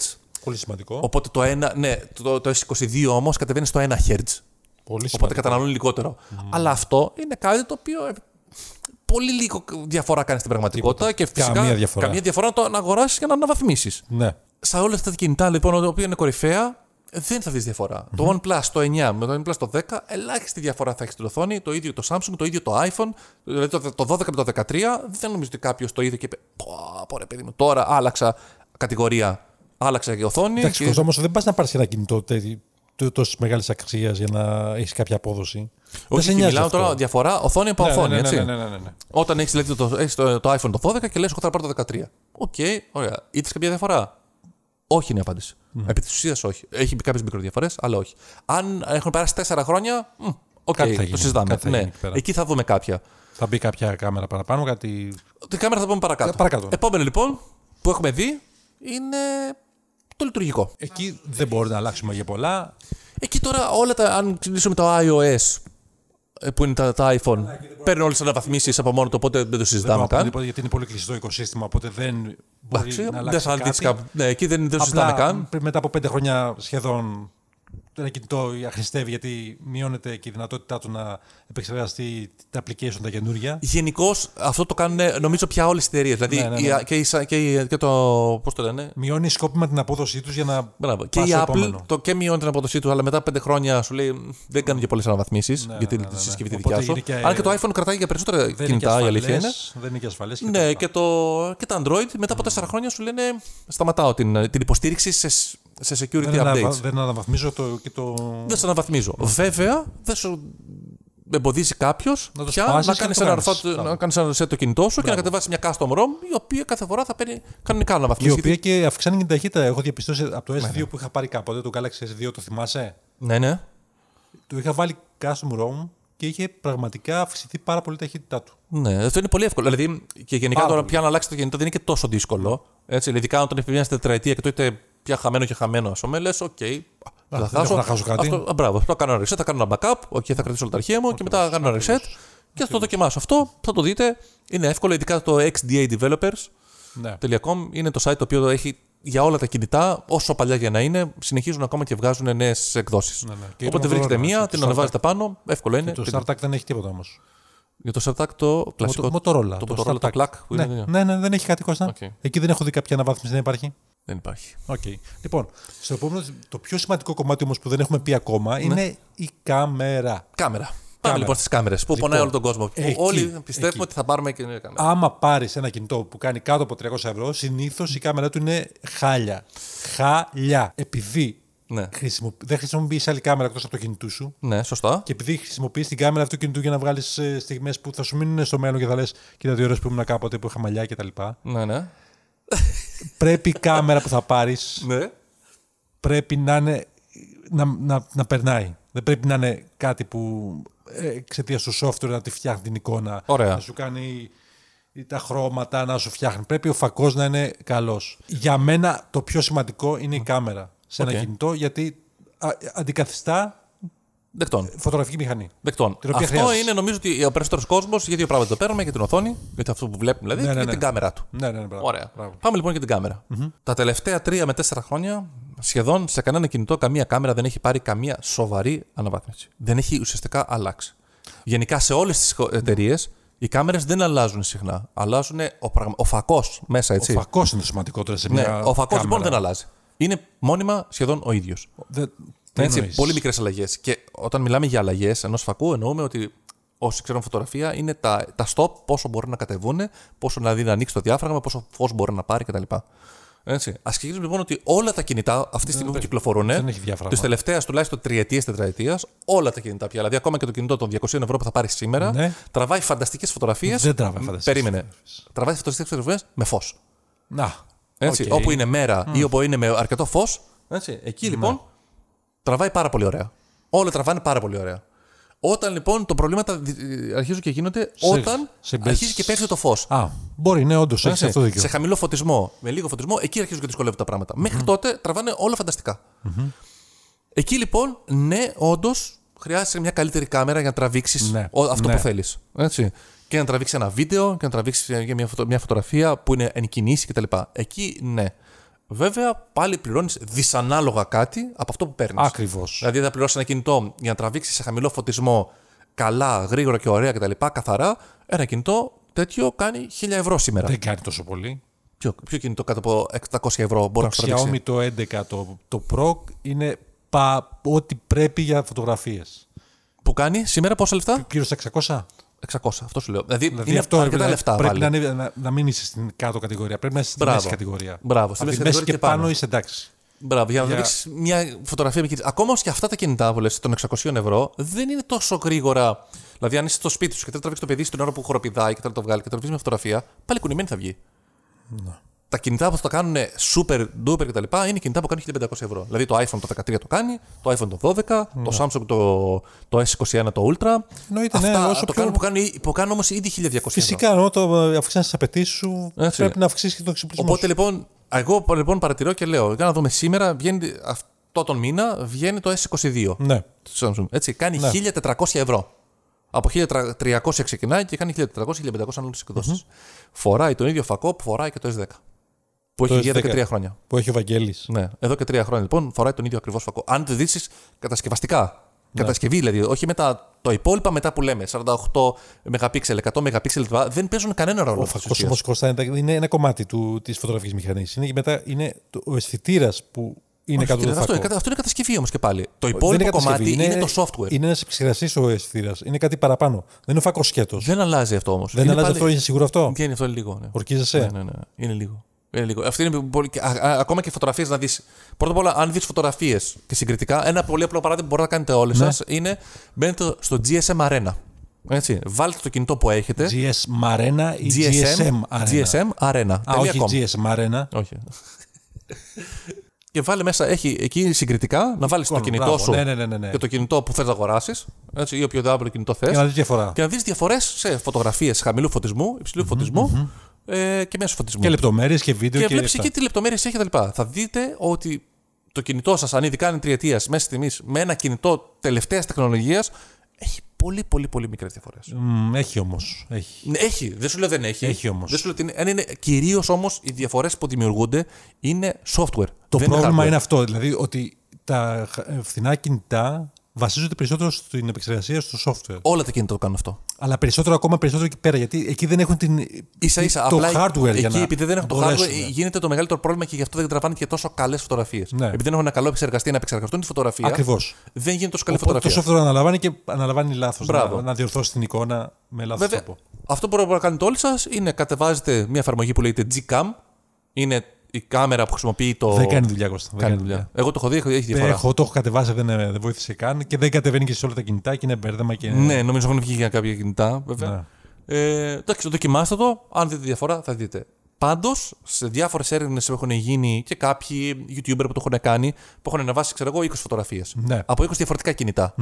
Πολύ σημαντικό. οπότε το, ένα, ναι, το, το S22 όμως κατεβαίνεις στο 1 Hz. Πολύ Οπότε σημαντικό. καταναλώνει λιγότερο. Αλλά αυτό είναι κάτι το οποίο ε, πολύ λίγο διαφορά κάνει στην πραγματικότητα και φυσικά Καμία διαφορά. καμία διαφορά να το να αγοράσεις και να αναβαθμίσεις. Ναι. Σε όλα αυτά τα κινητά λοιπόν, τα οποία είναι κορυφαία, δεν θα δεις διαφορά. Το OnePlus το 9 με το OnePlus το 10, ελάχιστη διαφορά θα έχεις στην οθόνη. Το ίδιο το Samsung, το ίδιο το iPhone. Δηλαδή το, το 12 με το 13, δεν νομίζω ότι κάποιος το είδε και είπε: Πω, πω ρε παιδί μου, τώρα άλλαξα κατηγορία, άλλαξα και οθόνη. Εντάξει, και... Κώστα, όμω δεν πας να πάρεις ένα κινητό τόσο μεγάλης αξίας για να έχεις κάποια απόδοση. Δεν Όχι, σε και νοιάζει μιλάω αυτό. τώρα διαφορά οθόνη από Ναι, οθόνη, ναι, ναι, έτσι. ναι, ναι, ναι, ναι. Όταν έχεις δηλαδή, το, έχεις το, το iPhone το 12 και λες εγώ θα πάρω το 13. Οκ, ωραία. Είδες κάποια διαφορά; Όχι είναι η απάντηση. Επί της ουσίας όχι. Έχει κάποιες μικροδιαφορές, αλλά όχι. Αν έχουν περάσει 4 χρόνια, μ, οκ, Κάτι θα το γίνει, συζητάμε. κάτι θα ναι. γίνει εκεί πέρα. Εκεί θα δούμε κάποια. Θα μπει κάποια κάμερα παραπάνω, κάτι. Την κάμερα θα πούμε παρακάτω. Ε, παρακάτω. Επόμενο λοιπόν που έχουμε δει είναι το λειτουργικό. Εκεί δεν μπορεί να αλλάξουμε για πολλά. Εκεί τώρα όλα τα, αν κλείσουμε το iOS ε, που είναι τα, τα iPhone, παίρνουν όλες τις αναβαθμίσεις από μόνο του, οπότε δεν το Δεν συζητάμε μπορώ να πω καν. τίποτα, γιατί είναι πολύ κλειστό οικοσύστημα, οπότε δεν μπορεί Εντάξει, να δεν αλλάξει θα κάτι. δεις κάπου. Ναι, εκεί δεν, δεν το συζητάμε Απλά καν. πριν- μετά από πέντε χρόνια σχεδόν ένα κινητό αχρηστεύει γιατί μειώνεται και η δυνατότητά του να επεξεργαστεί τα application τα καινούργια. Γενικώς αυτό το κάνουν νομίζω πια όλες οι εταιρείες. Δηλαδή Ναι, ναι, ναι. η- Και, η- και, η- και το. Πώς το λένε; Μειώνει σκόπιμα την απόδοσή τους για να. Μπράβο. Και πας η στο Apple επόμενο. το και μειώνει την αποδοσή τους, αλλά μετά πέντε χρόνια σου λέει «Μ, δεν κάνουν και πολλές αναβαθμίσεις Ναι, για τη ναι, ναι, ναι. συσκευή τη Οπότε δικιά σου. γίνει και- Αν και το iPhone κρατάει για περισσότερα Δεν είναι και κινητά, η αλήθεια είναι. ασφαλές, Δεν είναι και ασφαλές. Ναι, και, το, και τα Android μετά από τέσσερα χρόνια σου λένε σταματάω την, την υποστήριξη σε, σε security δεν, αναβα- updates. δεν αναβαθμίζω το, και το. Δεν σε αναβαθμίζω. Βέβαια, δεν σου εμποδίζει κάποιος Να το πια σπάσεις να και κάνεις να το ένα, κάνεις. ροφά- Μπράβο. να κάνεις ένα reset το κινητό σου και να κατεβάσεις μια custom ROM η οποία κάθε φορά θα παίρνει κανονικά Και η αναβαθμίσει. οποία και αυξάνει την ταχύτητα. Έχω διαπιστώσει από το S2 που είχα πάρει κάποτε, το Galaxy S2, το θυμάσαι; Ναι, ναι. Το είχα βάλει custom ROM και είχε πραγματικά αυξηθεί πάρα πολύ η ταχύτητά του. Ναι, αυτό είναι πολύ εύκολο. Δηλαδή και γενικά Πάρα τώρα πολύ. πια να αλλάξει το κινητό δεν είναι και τόσο δύσκολο. Έτσι, δηλαδή, ειδικά όταν έχει μια τετραετία και το είτε πια χαμένο και χαμένο, ας πούμε, λες, οκ. θα δεν έχω να χάσω κάτι. Αυτό, α, μπράβο, θα κάνω ένα reset, θα κάνω ένα backup, OK, θα κρατήσω όλα τα αρχεία μου και μετά θα κάνω ένα reset και θα το δοκιμάσω. Αυτό θα το δείτε. Είναι εύκολο, ειδικά το XDA Developers. Ναι. .com είναι το site το οποίο έχει για όλα τα κινητά, όσο παλιά για να είναι, συνεχίζουν ακόμα και βγάζουν νέες εκδόσεις. Ναι, ναι. Και Οπότε το βρίσκετε Motorola, μία, το την StarTAC. ανεβάζετε πάνω, εύκολο είναι. Το Την- StarTAC δεν έχει τίποτα όμως. Για το StarTAC το κλασικό. Το Motorola. Το Motorola, το κλακ. που Ναι, είναι- ναι, ναι, δεν έχει κάτι Κώστα. Οκ. Εκεί δεν έχω δει κάποια αναβάθμιση, δεν υπάρχει. Δεν υπάρχει. Οκ. Λοιπόν, στο επόμενο, το πιο σημαντικό κομμάτι όμως που δεν έχουμε πει ακόμα είναι η κάμερα. Κάμερα. κάμερα. λοιπόν στις κάμερες που πονάει όλο τον κόσμο. Που εκεί, όλοι πιστεύουμε εκεί. ότι θα πάρουμε και κάμερα. Άμα πάρεις ένα κινητό που κάνει κάτω από 300 ευρώ, συνήθως η κάμερα του είναι χάλια. Χάλια. Επειδή Ναι. χρησιμο... δεν χρησιμοποιείς άλλη κάμερα εκτός από το κινητού σου. Ναι, σωστά. Και επειδή χρησιμοποιείς την κάμερα αυτού του κινητού για να βγάλεις στιγμές που θα σου μείνουν στο μέλλον και θα λες: Κοίτα, δύο όρες που ήμουν κάποτε που είχα μαλλιά κτλ. Ναι, ναι. Πρέπει η κάμερα που θα πάρεις ναι. πρέπει να, είναι, να, να, να περνάει. Δεν πρέπει να είναι κάτι που ε, εξαιτίας του software να τη φτιάχνει την εικόνα. Ωραία. Να σου κάνει τα χρώματα, να σου φτιάχνει. Πρέπει ο φακός να είναι καλός. Για μένα το πιο σημαντικό είναι η κάμερα σε ένα Οκ. κινητό γιατί α, αντικαθιστά Δεκτόν. φωτογραφική μηχανή. Δεκτόν. Την οποία Αυτό χρειάζεσαι. είναι νομίζω ότι ο περισσότερος κόσμος για δύο πράγματα το παίρνουμε για την οθόνη, γιατί αυτό που βλέπουμε δηλαδή, Ναι, και ναι, για ναι. την κάμερα του. Ναι, ναι, ναι, μπράβο. Ωραία. Μπράβο. Πάμε λοιπόν για την καμερα Τα τελευταία τρία με τέσσερα χρόνια σχεδόν σε κανένα κινητό καμία κάμερα δεν έχει πάρει καμία σοβαρή αναβάθμιση. Δεν έχει ουσιαστικά αλλάξει. Γενικά σε όλες τις εταιρείες οι κάμερες δεν αλλάζουν συχνά. Αλλάζουν ο, πραγμα... ο φακός μέσα, έτσι. Ο φακός είναι το σημαντικότερο σε ναι, μια ο φακός λοιπόν κάμερα. δεν αλλάζει. Είναι μόνιμα σχεδόν ο ίδιος. Δεν- τι Έτσι, εννοείς; πολύ μικρές αλλαγές. Και όταν μιλάμε για αλλαγές ενός φακού, εννοούμε ότι όσοι ξέρουν φωτογραφία είναι τα, τα stop, πόσο μπορεί να κατεβούν, πόσο δηλαδή να ανοίξει το διάφραγμα, πόσο φως μπορεί να πάρει κτλ. Έτσι. Α ξεκινήσουμε λοιπόν ότι όλα τα κινητά αυτή τη στιγμή που κυκλοφορούν, δεν έχει διάφραγμα. τη τελευταίας τουλάχιστον τριετίας, τετραετίας, όλα τα κινητά πια. Δηλαδή, ακόμα και το κινητό των 200 ευρώ που θα πάρει σήμερα, Ναι. τραβάει φανταστικές φωτογραφίες. Δεν τραβάει φανταστικές Περίμενε. Τραβάει φανταστικές φωτογραφίες με φως. Να. Έτσι, οκ. Όπου είναι μέρα ή όπου είναι με αρκετό φως. Εκεί λοιπόν Ναι. Τραβάει πάρα πολύ ωραία. Όλα τραβάνε πάρα πολύ ωραία. Όταν λοιπόν το προβλήματα δι- αρχίζουν και γίνονται, όταν σε μπες- αρχίζει και πέφτει το φως. Α, μπορεί, ναι, όντως, έχεις αυτό δίκιο. Σε χαμηλό φωτισμό, με λίγο φωτισμό, εκεί αρχίζουν και δυσκολεύουν τα πράγματα. Μέχρι τότε τραβάνε όλα φανταστικά. Εκεί λοιπόν, ναι, όντως χρειάζεσαι μια καλύτερη κάμερα για να τραβήξεις Ναι, αυτό ναι. που θέλει. Και να τραβήξεις ένα βίντεο και να τραβήξεις μια, φωτο- μια φωτογραφία που είναι εν κινήσει κτλ. Εκεί ναι. Βέβαια, πάλι πληρώνεις δυσανάλογα κάτι από αυτό που παίρνεις. Ακριβώς. Δηλαδή, θα πληρώσεις ένα κινητό για να τραβήξεις σε χαμηλό φωτισμό καλά, γρήγορα και ωραία κτλ. Καθαρά. Ένα κινητό τέτοιο κάνει 1000 ευρώ σήμερα. Δεν κάνει τόσο πολύ. Ποιο, ποιο κινητό κάτω από 600 ευρώ μπορεί να σου τραβήξει. Xiaomi το 11, το, το Pro είναι πα, ό,τι πρέπει για φωτογραφίες. Που κάνει σήμερα πόσα λεφτά; Γύρω στα 600. 600, αυτό σου λέω. Δηλαδή, Δηλαδή είναι αυτό αρκετά πρέπει, λεφτά πρέπει πάλι. να, είναι, να, να μην είσαι στην κάτω κατηγορία. Πρέπει να είσαι στη Μπράβο. μέση κατηγορία. Μπράβο, στη Από μέση τη μέση κατηγορία και και πάνω. πάνω είσαι εντάξει. Μπράβο, για να Για- τραβήξει μια φωτογραφία με κινητό. Ακόμα και αυτά τα κινητά που λες, των 600 ευρώ δεν είναι τόσο γρήγορα. Δηλαδή, αν είσαι στο σπίτι σου και θέλεις να τραβήξεις το παιδί στην ώρα που χοροπηδάει και θέλει να το βγάλει και τραβήξεις μια φωτογραφία, πάλι κουνημένη θα βγει. Τα κινητά που θα τα κάνουν super duper κτλ. είναι κινητά που κάνουν 1500 ευρώ. Δηλαδή το iPhone το 13 το κάνει, το iPhone το 12, το Samsung το, το S21 το Ultra. Εννοείται, ναι, Αυτά όσο το πιο- κάνουν που κάνουν, που κάνουν όμως ήδη 1200 ευρώ. Φυσικά, ενώ το αυξάνει τις απαιτήσεις σου, Έτσι. πρέπει να αυξήσεις και τον εξοπλισμό. Οπότε λοιπόν, εγώ λοιπόν παρατηρώ και λέω: Για να δούμε σήμερα, βγαίνει αυτό τον μήνα βγαίνει το S22 σου. Ναι. του Samsung. Έτσι, κάνει Ναι. 1400 ευρώ. Από 1300 ξεκινάει και κάνει 1400-1500 άλλε εκδοσει Φοράει τον ίδιο φακό που φοράει και το S10. Που Το έχει βγει εδώ S10. και τρία χρόνια. Που έχει ο Βαγγέλης. Ναι, εδώ και τρία χρόνια λοιπόν φοράει τον ίδιο ακριβώς φακό. Αν το δει κατασκευαστικά. Ναι. Κατασκευή δηλαδή, όχι μετά το υπόλοιπα μετά που λέμε. 48 MP, 100 MP κλπ. Δεν παίζουν κανένα ρόλο. Ο αυτές τις φακός ουσίες. όμως Κώστα είναι- είναι ένα κομμάτι της φωτογραφικής μηχανής. Είναι, και μετά είναι το, ο αισθητήρας που είναι Όχι, κάτω κύριε, από το αυτό, φακό. είναι, αυτό είναι κατασκευή όμως και πάλι. Το Δεν υπόλοιπο είναι κομμάτι κατασκευή, είναι, το software. Είναι ένας επεξεργαστή ο αισθητήρας. Είναι κάτι παραπάνω. Δεν είναι ο φάκο σκέτος. Δεν αλλάζει αυτό όμως. Δεν αλλάζει αυτό, είσαι σίγουρο αυτό; Τι είναι αυτό, είναι λίγο. Ναι. Ορκίζεσαι; Ναι, ναι, ναι. Είναι λίγο. Είναι λίγο. Αυτή είναι πολύ... και- α, α, ακόμα και φωτογραφίες να δεις. Πρώτα απ' όλα, αν δεις φωτογραφίες και συγκριτικά, ένα πολύ απλό παράδειγμα που μπορείτε να κάνετε όλοι Ναι. σας σα είναι μπαίνετε στο GSM Arena. Έτσι. Βάλτε το κινητό που έχετε. GS Marena ή GSM Arena; GSM Arena. Α, Τελεία όχι com. GSM Arena. Όχι. και βάλε μέσα, έχει εκεί συγκριτικά να βάλεις το Εικόνα, κινητό μπράβο. σου Ναι, ναι, ναι, ναι, ναι. και το κινητό που θες να αγοράσεις ή οποιοδήποτε κινητό θες. Για να δεις διαφορά. και να δεις διαφορές σε φωτογραφίες χαμηλού φωτισμού, υψηλού φωτισμού ε, και μέσου φωτισμού. Και λεπτομέρειες και βίντεο Και και. βλέπεις αυτά. εκεί τι λεπτομέρειες έχει κτλ. Θα δείτε ότι το κινητό σας, αν ήδη κάνει τριετίας μέσα τιμή με ένα κινητό τελευταίας τεχνολογίας, έχει πολύ, πολύ, πολύ μικρές διαφορές. Μμ, έχει όμως. Έχει. Έχει, δεν σου λέω δεν έχει. Έχει όμως. Δεν σου λέω ότι είναι. αν είναι Κυρίως όμως οι διαφορές που δημιουργούνται είναι software. Το δεν πρόβλημα hardware. είναι αυτό. Δηλαδή ότι τα χ- ε, φθηνά κινητά βασίζονται περισσότερο στην επεξεργασία στο software. Όλα τα κινητά το κάνουν αυτό. Αλλά περισσότερο ακόμα περισσότερο εκεί πέρα. Γιατί εκεί δεν έχουν την, σα ίσα, το απλά hardware εκεί, για να επειδή δεν έχουν το μπορέσουν. hardware, γίνεται το μεγαλύτερο πρόβλημα και γι' αυτό δεν τραβάνε και τόσο καλές φωτογραφίες. Ναι. Επειδή δεν έχουν ένα καλό επεξεργαστή να επεξεργαστούν τη φωτογραφία, Ακριβώς. δεν γίνεται τόσο καλή Οπότε φωτογραφία. το software αναλαμβάνει και αναλαμβάνει λάθος. Μπράβο. Να, να διορθώσει την εικόνα με λάθος Βέβαια, τρόπο. αυτό που μπορείτε να κάνετε όλοι σας είναι κατεβάζετε μια εφαρμογή που λέγεται Gcam. Είναι η κάμερα που χρησιμοποιεί το. Δεν κάνει δουλειά, Κώστα. Δεν Κάνει δουλειά. Εγώ το έχω δει, έχει Δεν διαφορά. έχω, το έχω κατεβάσει, δεν, ε, δεν βοήθησε καν και δεν κατεβαίνει και σε όλα τα κινητά και είναι μπέρδεμα. Και... Ναι, νομίζω έχουν βγει για κάποια κινητά, βέβαια. Ναι. Ε, εντάξει, δοκιμάστε το. Αν δείτε διαφορά, θα δείτε. Πάντως, σε διάφορες έρευνες που έχουν γίνει και κάποιοι YouTuber που το έχουν κάνει, που έχουν ανεβάσει, ξέρω εγώ, 20 φωτογραφίες. Ναι. Από 20 διαφορετικά κινητά.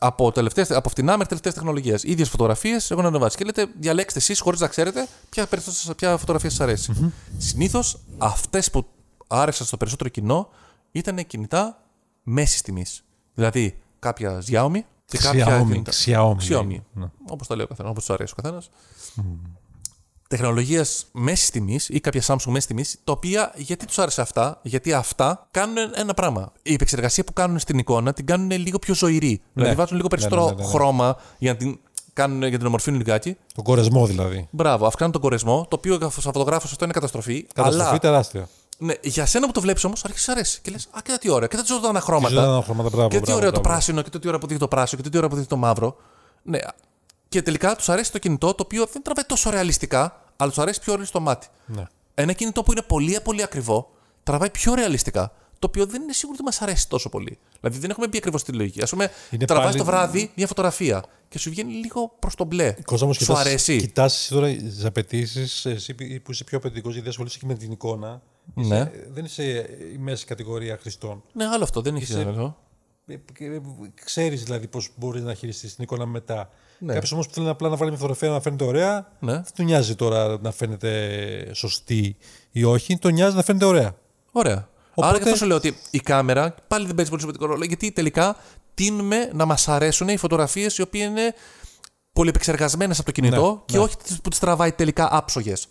Από, τελευταίες, από φτηνά μέχρι τελευταίες τεχνολογίες. ίδιες φωτογραφίες έχουν ανεβάσει. Και λέτε, διαλέξτε εσείς χωρίς να ξέρετε ποια, περισσότερο- ποια φωτογραφία σας αρέσει. Συνήθως αυτές που άρεσαν στο περισσότερο κοινό ήταν κινητά μέσης τιμής. Δηλαδή κάποια Xiaomi και κάποια. Xiaomi, κινητά- Xiaomi, Xiaomi. λέει. Ναι. Όπως το λέει ο καθένας, όπως τους αρέσει ο καθένας. Τεχνολογίας μέσης τιμής ή κάποια Samsung μέσης τιμής, τα οποία γιατί τους άρεσε αυτά, γιατί αυτά κάνουν ένα πράγμα. Η επεξεργασία που κάνουν στην εικόνα την κάνουν λίγο πιο ζωηρή. Δηλαδή βάζουν λίγο περισσότερο ναι, ναι, ναι, ναι. χρώμα για να την, κάνουν, για την ομορφύνουν λιγάκι. Τον κορεσμό δηλαδή. Μπράβο, αυξάνουν τον κορεσμό, το οποίο σαν φωτογράφος αυτό είναι καταστροφή. Καταστροφή αλλά τεράστια. ναι, για σένα που το βλέπεις όμως, αρχίζει να αρέσει. Και λες, Α, κοίτα τι ωραία, κοίτα τι ζωντανά Και χρώματα. ζωντανά χρώματα, μπράβο, Και τι μπράβο, ωραίο το μπράβο. πράσινο, και τι ωραίο που δείχνει το πράσινο, και τι ωραίο που δείχνει το μαύρο. Ναι. Και τελικά τους αρέσει το κινητό το οποίο δεν τραβάει τόσο ρεαλιστικά, αλλά τους αρέσει πιο ωραίο στο μάτι. Ναι. Ένα κινητό που είναι πολύ πολύ ακριβό, τραβάει πιο ρεαλιστικά, το οποίο δεν είναι σίγουρο ότι μας αρέσει τόσο πολύ. Δηλαδή δεν έχουμε μπει ακριβώς στη λογική. Α πούμε, Είναι τραβάς πάλι- το βράδυ μια φωτογραφία και σου βγαίνει λίγο προς το μπλε. Κώστα όμως, σου κοιτάς- αρέσει; Κοιτάς εσύ τώρα τις απαιτήσεις, εσύ που είσαι πιο απαιτητικός γιατί ασχολείσαι και με την εικόνα. Ναι. Είσαι- δεν είσαι η μέση κατηγορία χρηστών. Ναι, άλλο αυτό, δεν έχει Είσαι- σημασία. Ξέρεις δηλαδή πώς μπορεί να χειριστείς την εικόνα μετά. Ναι. Κάποιος όμως που θέλει απλά να βάλει μια φωτογραφία να φαίνεται ωραία, Ναι. δεν του νοιάζει τώρα να φαίνεται σωστή ή όχι, τον νοιάζει να φαίνεται ωραία. Ωραία. Οπότε- Άρα και αυτό σου λέω ότι η κάμερα πάλι δεν παίζει πολύ σημαντικό ρόλο, γιατί τελικά τείνουμε να μας αρέσουν οι φωτογραφίες οι οποίες είναι πολυεπεξεργασμένες από το κινητό Ναι, και ναι. όχι τις που τις τραβάει τελικά άψογες.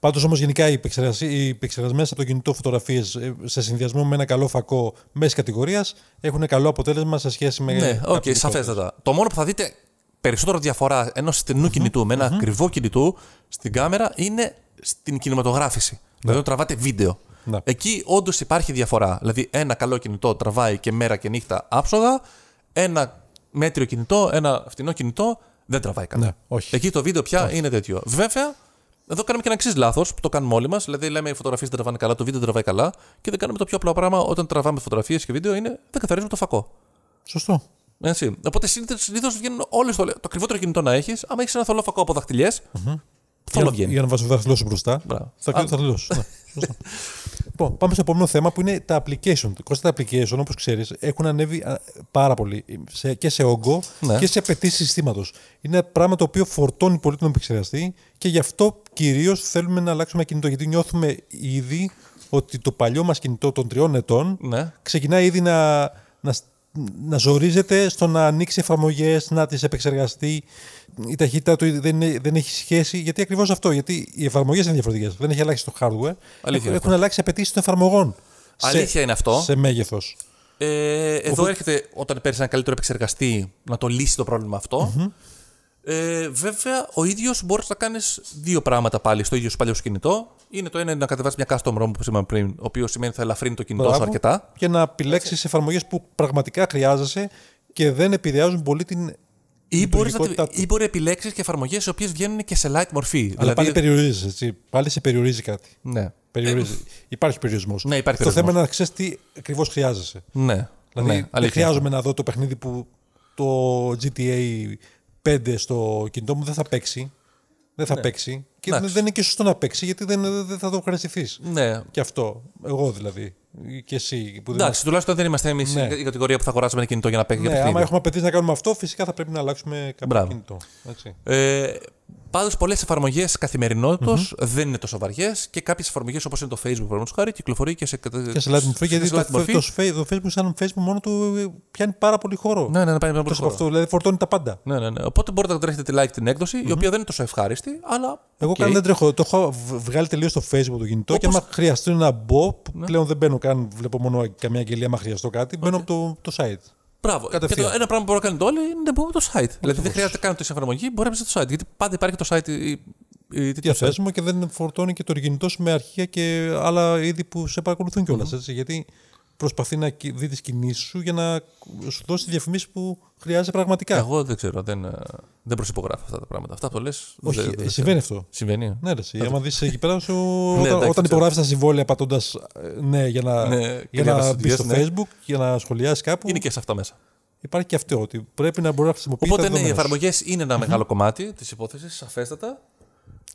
Πάντως όμως γενικά οι, επεξεργασ- οι επεξεργασμένες από το κινητό φωτογραφίες σε συνδυασμό με ένα καλό φακό μέσης κατηγορίας έχουν καλό αποτέλεσμα σε σχέση με. Ναι, οκ, κάποιες σαφέστατα. Το μόνο που θα δείτε περισσότερο διαφορά ενός φτηνού κινητού με ένα ακριβό κινητού στην κάμερα είναι στην κινηματογράφηση. Δηλαδή, όταν τραβάτε βίντεο. Ναι. Εκεί όντως υπάρχει διαφορά. Δηλαδή, ένα καλό κινητό τραβάει και μέρα και νύχτα άψογα. Ένα μέτριο κινητό, ένα φτηνό κινητό δεν τραβάει καλά. Ναι, όχι. Εκεί το βίντεο πια είναι τέτοιο. Βέβαια, εδώ κάνουμε και ένα εξής λάθος που το κάνουμε όλοι μας. Δηλαδή, λέμε οι φωτογραφίες δεν τραβάνε καλά, το βίντεο δεν τραβάει καλά. Και δεν κάνουμε το πιο απλό πράγμα όταν τραβάμε φωτογραφίες και βίντεο είναι δεν καθαρίζουμε το φακό. Σωστό. Έτσι. Οπότε συνήθως βγαίνουν όλες το, το ακριβότερο κινητό να έχεις. Άμα έχεις ένα θολό φακό από δαχτυλιές, θολό για, βγαίνει. για να βάζω το δάχτυλό σου μπροστά. Μπράβο. Θα Α. κάνω το δάχτυλό σου. Ναι, σωστό. Λοιπόν, πάμε στο επόμενο θέμα που είναι τα application. Κόστα τα application, όπως ξέρεις, έχουν ανέβει α, πάρα πολύ σε, και σε όγκο Ναι. και σε απαιτήσεις συστήματος. Είναι ένα πράγμα το οποίο φορτώνει πολύ τον επεξεργαστή και γι' αυτό κυρίως θέλουμε να αλλάξουμε κινητό. Γιατί νιώθουμε ήδη ότι το παλιό μας κινητό των τριών ετών Ναι. ξεκινάει ήδη να, να, να ζορίζεται στο να ανοίξει εφαρμογές, να τις επεξεργαστεί. Η ταχύτητα του δεν, είναι- δεν έχει σχέση. Γιατί ακριβώς αυτό. Γιατί οι εφαρμογές είναι διαφορετικές. Δεν έχει αλλάξει το hardware. Αλήθεια έχουν, είναι έχουν αλλάξει απαιτήσεις των εφαρμογών. Αλήθεια είναι αυτό. Σε μέγεθος. Ε, εδώ έρχεται όταν παίρνει ένα καλύτερο επεξεργαστή να το λύσει το πρόβλημα αυτό. Ε, βέβαια, ο ίδιος μπορείς να κάνεις δύο πράγματα πάλι στο ίδιο σου παλιό σου κινητό. Είναι το ένα είναι να κατεβάσεις μια custom ROM που είπαμε πριν, ο οποίος σημαίνει ότι θα ελαφρύνει το κινητό σου αρκετά. Και να επιλέξεις εφαρμογές που πραγματικά χρειάζεσαι και δεν επηρεάζουν πολύ την. Ή μπορείς να, λειτουργικότητά του. ή μπορεί να επιλέξεις και εφαρμογές οι οποίες βγαίνουν και σε light μορφή. Αλλά δηλαδή, πάλι περιορίζεις. Έτσι. Πάλι σε περιορίζει κάτι. ναι. Περιορίζει. υπάρχει περιορισμός. ναι, υπάρχει Το θέμα περιορισμός. είναι να ξέρεις τι ακριβώς χρειάζεσαι. ναι. Δηλαδή, ναι, δεν αλήθεια. χρειάζομαι να δω το παιχνίδι που το GTA 5 στο κινητό μου δεν θα παίξει. Δεν θα παίξει. Και Ναι. Εντάξει. δεν είναι και σωστό να παίξει γιατί δεν, δεν θα το ευχαριστηθεί. Ναι. Και αυτό. Εγώ δηλαδή. Και εσύ. Που δεν Εντάξει, τουλάχιστον δεν είμαστε εμείς Ναι. η κατηγορία που θα αγοράσουμε ένα κινητό για να παίξει για ναι, παιχνίδι. άμα έχουμε απαιτήσει να κάνουμε αυτό, φυσικά θα πρέπει να αλλάξουμε κάποιο Μπράβο. κινητό. Έτσι. Ε, Πάντως, πολλές εφαρμογές δεν είναι τόσο βαριές και κάποιες εφαρμογές όπως είναι το Facebook, παραδείγματος χάρη, κυκλοφορεί και σε, Και σε light μορφή, γιατί σε το, light μορφή. το, το Facebook σαν Facebook μόνο του ε, πιάνει πάρα πολύ χώρο. Ναι, ναι, ναι, πάει πάρα πολύ Τόσο από χώρο. αυτό, δηλαδή φορτώνει τα πάντα. Ναι, ναι, ναι. Οπότε μπορείτε να τρέχετε τη light την έκδοση, η οποία δεν είναι τόσο ευχάριστη, αλλά. Εγώ οκ. καν δεν τρέχω. Το έχω β- βγάλει τελείως στο Facebook το κινητό και άμα χρειαστεί να μπω, που Ναι. πλέον δεν μπαίνω καν, βλέπω μόνο καμία αγγελία. Άμα χρειαστώ κάτι, μπαίνω από το, το site. Μπράβο. Και Κατευθείαν. το ένα πράγμα που μπορεί να κάνετε όλοι είναι να μπούμε το site. Δηλαδή δεν χρειάζεται καν το εφαρμογή, μπορεί να μπεις στο site. Γιατί πάντα υπάρχει το site. η- η- τι- διαθέσιμο και δεν φορτώνει και το κινητό σου με αρχεία και άλλα είδη που σε παρακολουθούν κιόλας. Γιατί προσπαθεί να κι- δει τις κινήσεις σου για να σου δώσει τη διαφημίση που χρειάζεται πραγματικά. Εγώ δεν ξέρω, δεν, ε, δεν προσυπογράφω αυτά τα πράγματα. Αυτά που το λε. Όχι, ε, συμβαίνει αυτό. Συμβαίνει. Ναι, ρε, εσύ, άμα δεις εκεί πέρα σου, Ναι, όταν, εντάξει, όταν ξέρω. υπογράφεις τα συμβόλαια πατώντας ναι για να, Ναι, για και να διάβασα μπεις στο ναι. Facebook, για να σχολιάσεις κάπου, Είναι και σε αυτά μέσα. υπάρχει και αυτό ότι πρέπει να μπορεί να χρησιμοποιεί Οπότε τα ναι, οι δεδομένας σου. εφαρμογές είναι ένα μεγάλο κομμάτι της υπόθεσης, σαφέστατα.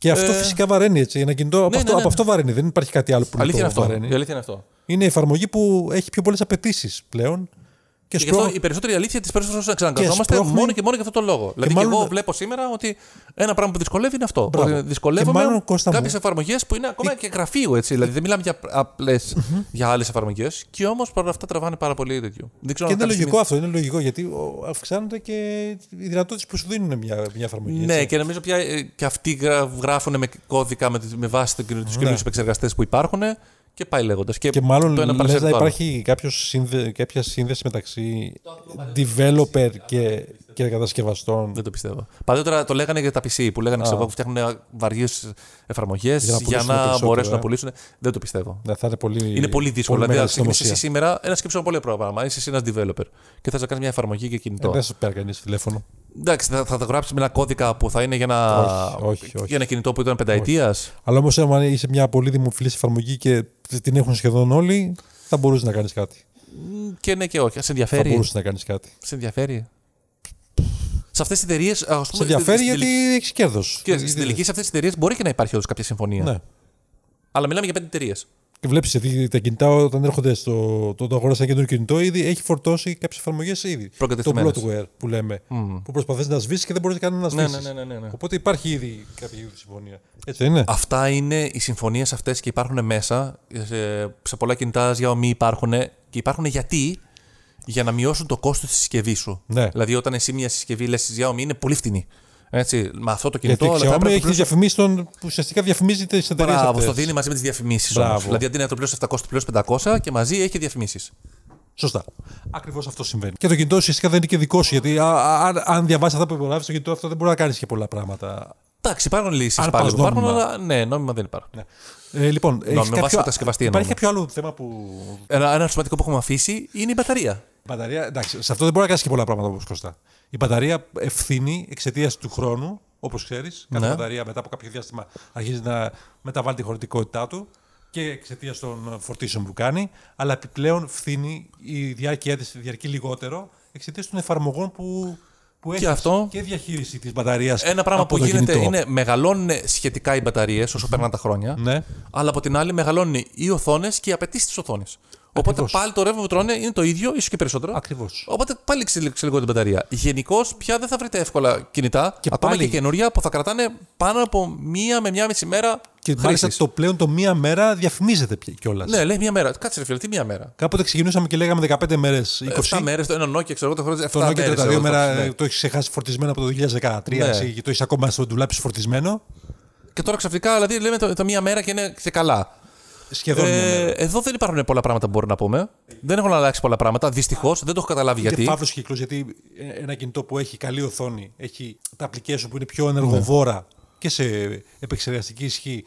Και αυτό Ε, φυσικά βαραίνει έτσι. Ένα κινητό από, ναι, αυτό, ναι, ναι. από αυτό βαραίνει. Δεν υπάρχει κάτι άλλο που να Αλήθεια είναι το αυτό. βαραίνει. Η αλήθεια είναι αυτό. Είναι η εφαρμογή που έχει πιο πολλές απαιτήσεις πλέον. Και, Και γι' αυτό σπρώχνει- η περισσότερη αλήθεια της περισσότερης φορέ εξαναγκαζόμαστε σπρώχνει- μόνο και μόνο για αυτό το λόγο. Δηλαδή, και μάλλον- εγώ βλέπω σήμερα ότι ένα πράγμα που δυσκολεύει είναι αυτό. Μπράβο. Ότι δυσκολεύομαι Και μάλλον, Κώστα μου- κάποιες εφαρμογές που είναι ακόμα και γραφείο έτσι. Δηλαδή, δεν μιλάμε για απλές, για άλλες εφαρμογές. Και όμως παρόλα αυτά τραβάνε πάρα πολύ τέτοιο. Δεν ξέρω Και αν είναι κάποια λογικό αυτό, είναι λογικό γιατί ο, αυξάνονται και οι δυνατότητες που σου δίνουν μια, μια εφαρμογή. Ναι, έτσι. και νομίζω πια ε, και αυτοί γρα- γράφουν με κώδικα με, τις- με βάση τους Ναι. καινούριου επεξεργαστές που υπάρχουν και πάει λέγοντας. Και, Και μάλλον το ένα λες παρασύρει να το άλλο. υπάρχει κάποιος σύνδε, κάποια σύνδεση μεταξύ developer και, και κατασκευαστών. Δεν το πιστεύω. Παλιότερα το λέγανε για τα PC που λέγανε ξέρω εγώ, που φτιάχνουν βαριές εφαρμογές Για να για πουλήσουν να περισσότερο, μπορέσουν ε. να πουλήσουν. Δεν το πιστεύω. Ναι, θα είναι πολύ, Είναι πολύ δύσκολο. Πολύ δηλαδή, αν μεγάλη ξεκινήσει εσύ συνωμοσία. σήμερα, ένα σκέψο πολύ απλό πράγμα. Είσαι εσύ ένας developer και θες να κάνεις μια εφαρμογή και κινητό. Ε, δεν σου παίρνει κανείς τηλέφωνο. Εντάξει, θα, θα το γράψεις με ένα κώδικα που θα είναι για ένα, Όχι, όχι, όχι. Για ένα κινητό που ήταν πενταετίας. Αλλά όμως, αν είσαι μια πολύ δημοφιλής εφαρμογή και την έχουν σχεδόν όλοι, θα μπορούσες να κάνεις κάτι. Και ναι και όχι. Σε Θα ενδιαφέρει. μπορούσες να κάνεις κάτι. Σε ενδιαφέρει. Σε αυτές τις εταιρείες. Σε ενδιαφέρει γιατί έχεις κέρδος. Και στην τελική σε αυτές τις εταιρείες μπορεί και να υπάρχει όντως κάποια συμφωνία. Ναι. Αλλά μιλάμε για πέντε εταιρείες. Και βλέπεις τα κινητά όταν έρχονται στο. Το, το αγοράσει ένα καινούριο κινητό, ήδη έχει φορτώσει κάποιες εφαρμογές ήδη. Το Προκατεστημένες. bloatware που λέμε. Που προσπαθείς να σβήσεις και δεν μπορείς καν να Ναι, σβήσεις. ναι, ναι, ναι, ναι. Οπότε υπάρχει ήδη κάποια είδους συμφωνία. Έτσι δεν είναι; Αυτά είναι οι συμφωνίες αυτές και υπάρχουν μέσα. Σε, σε πολλά κινητά Xiaomi υπάρχουν και υπάρχουν γιατί. Για να μειώσουν το κόστος της συσκευής σου. Ναι. Δηλαδή, όταν εσύ μια συσκευή λες Xiaomi είναι πολύ φτηνή. Έτσι, με αυτό το Γιατί κινητό. η αλλά θα Xiaomi έπρεπε να έχει το τι πληρώσω- διαφημίσει των. που ουσιαστικά διαφημίζει τις εταιρείες Μπράβο, αυτές. το δίνει μαζί με τις διαφημίσεις Μπράβο. όμω. Δηλαδή, αντί να το πληρώσει 700, το πληρώσει 500 και μαζί έχει διαφημίσεις. Σωστά. Ακριβώς αυτό συμβαίνει. Και το κινητό ουσιαστικά δεν είναι και δικό σου. Γιατί α, α, αν, αν διαβάσεις αυτά που υπογράφεις, το κινητό αυτό δεν μπορεί να κάνεις και πολλά πράγματα. Εντάξει, υπάρχουν λύσεις Αν πάλι πας που υπάρχουν, νόμιμα. αλλά ναι, νόμιμα δεν υπάρχουν. Ναι. Ε, λοιπόν, έχεις με βάση κατασκευαστή υπάρχει εννοούμε. κάποιο άλλο θέμα που. Ένα, ένα σημαντικό που έχουμε αφήσει είναι η μπαταρία. Η μπαταρία, εντάξει, σε αυτό δεν μπορεί να κάνει και πολλά πράγματα όπως Κωστά. Η μπαταρία ευθύνει εξαιτίας του χρόνου, όπως ξέρεις. Κάθε Ναι. μπαταρία μετά από κάποιο διάστημα αρχίζει να μεταβάλει τη χωρητικότητά του και εξαιτίας των φορτίσεων που κάνει. Αλλά επιπλέον φθήνει η διάρκεια της διαρκεί λιγότερο εξαιτίας των εφαρμογών που, που έχεις αυτό. και διαχείριση της μπαταρίας. Ένα πράγμα από που το γίνεται κινητό. είναι μεγαλώνουν σχετικά οι μπαταρίες όσο περνάνε τα χρόνια. Ναι. Αλλά από την άλλη μεγαλώνουν οι οθόνες και οι απαιτήσεις της οθόνης. Οπότε Ακριβώς. πάλι το ρεύμα που τρώνε είναι το ίδιο, ίσως και περισσότερο. Ακριβώς. Οπότε πάλι ξελίγω την μπαταρία. Γενικώς πια δεν θα βρείτε εύκολα κινητά, Και ακόμα πάλι- και καινούρια, που θα κρατάνε πάνω από μία με μία μισή μέρα. Και μάλιστα χρήσης. το πλέον το μία μέρα διαφημίζεται κιόλας. Ναι, λέει μία μέρα. Κάτσε ρε φίλε, τι μία μέρα; Κάποτε ξεκινούσαμε και λέγαμε 15 μέρες, 20. 7 μέρες, το ένα Nokia, ξέρω εγώ, το χρόνο. 7 Το Nokia μέρες, 32 εγώ, μέρα ναι. ε, το έχεις ξεχάσει φορτισμένο από το 2013 Ναι. εσύ, και το έχεις ακόμα στο ντουλάπι σου φορτισμένο. Και τώρα ξαφνικά, δηλαδή, λέμε το, το μία μέρα και είναι και καλά. Σχεδόν μία Ε, μέρα. εδώ δεν υπάρχουν πολλά πράγματα που μπορούμε να πούμε. Δεν έχουν αλλάξει πολλά πράγματα. Δυστυχώς δεν το έχω καταλάβει Είναι γιατί. φαύλος κύκλος γιατί ε, ένα κινητό που έχει καλή οθόνη, έχει τα application που είναι πιο ενεργοβόρα και σε επεξεργαστική ισχύ,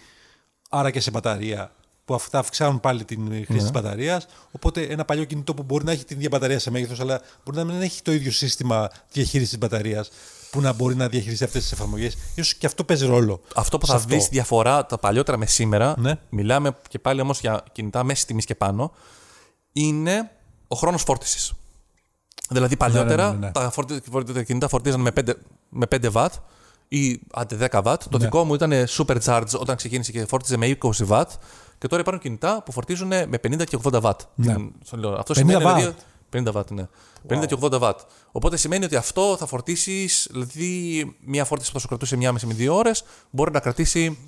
άρα και σε μπαταρία, που αυτά αυξάνουν πάλι την χρήση Ναι. της τη μπαταρίας. Οπότε ένα παλιό κινητό που μπορεί να έχει την ίδια μπαταρία σε μέγεθος, αλλά μπορεί να μην έχει το ίδιο σύστημα διαχείρισης της μπαταρίας που να μπορεί να διαχειριστεί αυτές τις εφαρμογές. σω και αυτό παίζει ρόλο. Αυτό που σε θα δεις διαφορά τα παλιότερα με σήμερα, Ναι. μιλάμε και πάλι όμως για κινητά μέσης τιμής και πάνω, είναι ο χρόνος φόρτισης. Δηλαδή παλιότερα ναι, ναι, ναι. Τα, φορτι... φορτι- τα κινητά φορτίζαν με 5, με 5 watt ή άντε 10 watt. Ναι. Το δικό μου ήταν supercharge όταν ξεκίνησε και φόρτιζε με 20 watt. Και τώρα υπάρχουν κινητά που φορτίζουν με 50 και 80 watt. Ναι. Την- στον λέω. Αυτό 50 σημαίνει watt. δηλαδή. 50 watt, ναι. 50 και 80 watt. Οπότε σημαίνει ότι αυτό θα φορτίσεις, δηλαδή μια φόρτιση που θα σου κρατούσε μια μισή με δύο ώρες, μπορεί να κρατήσει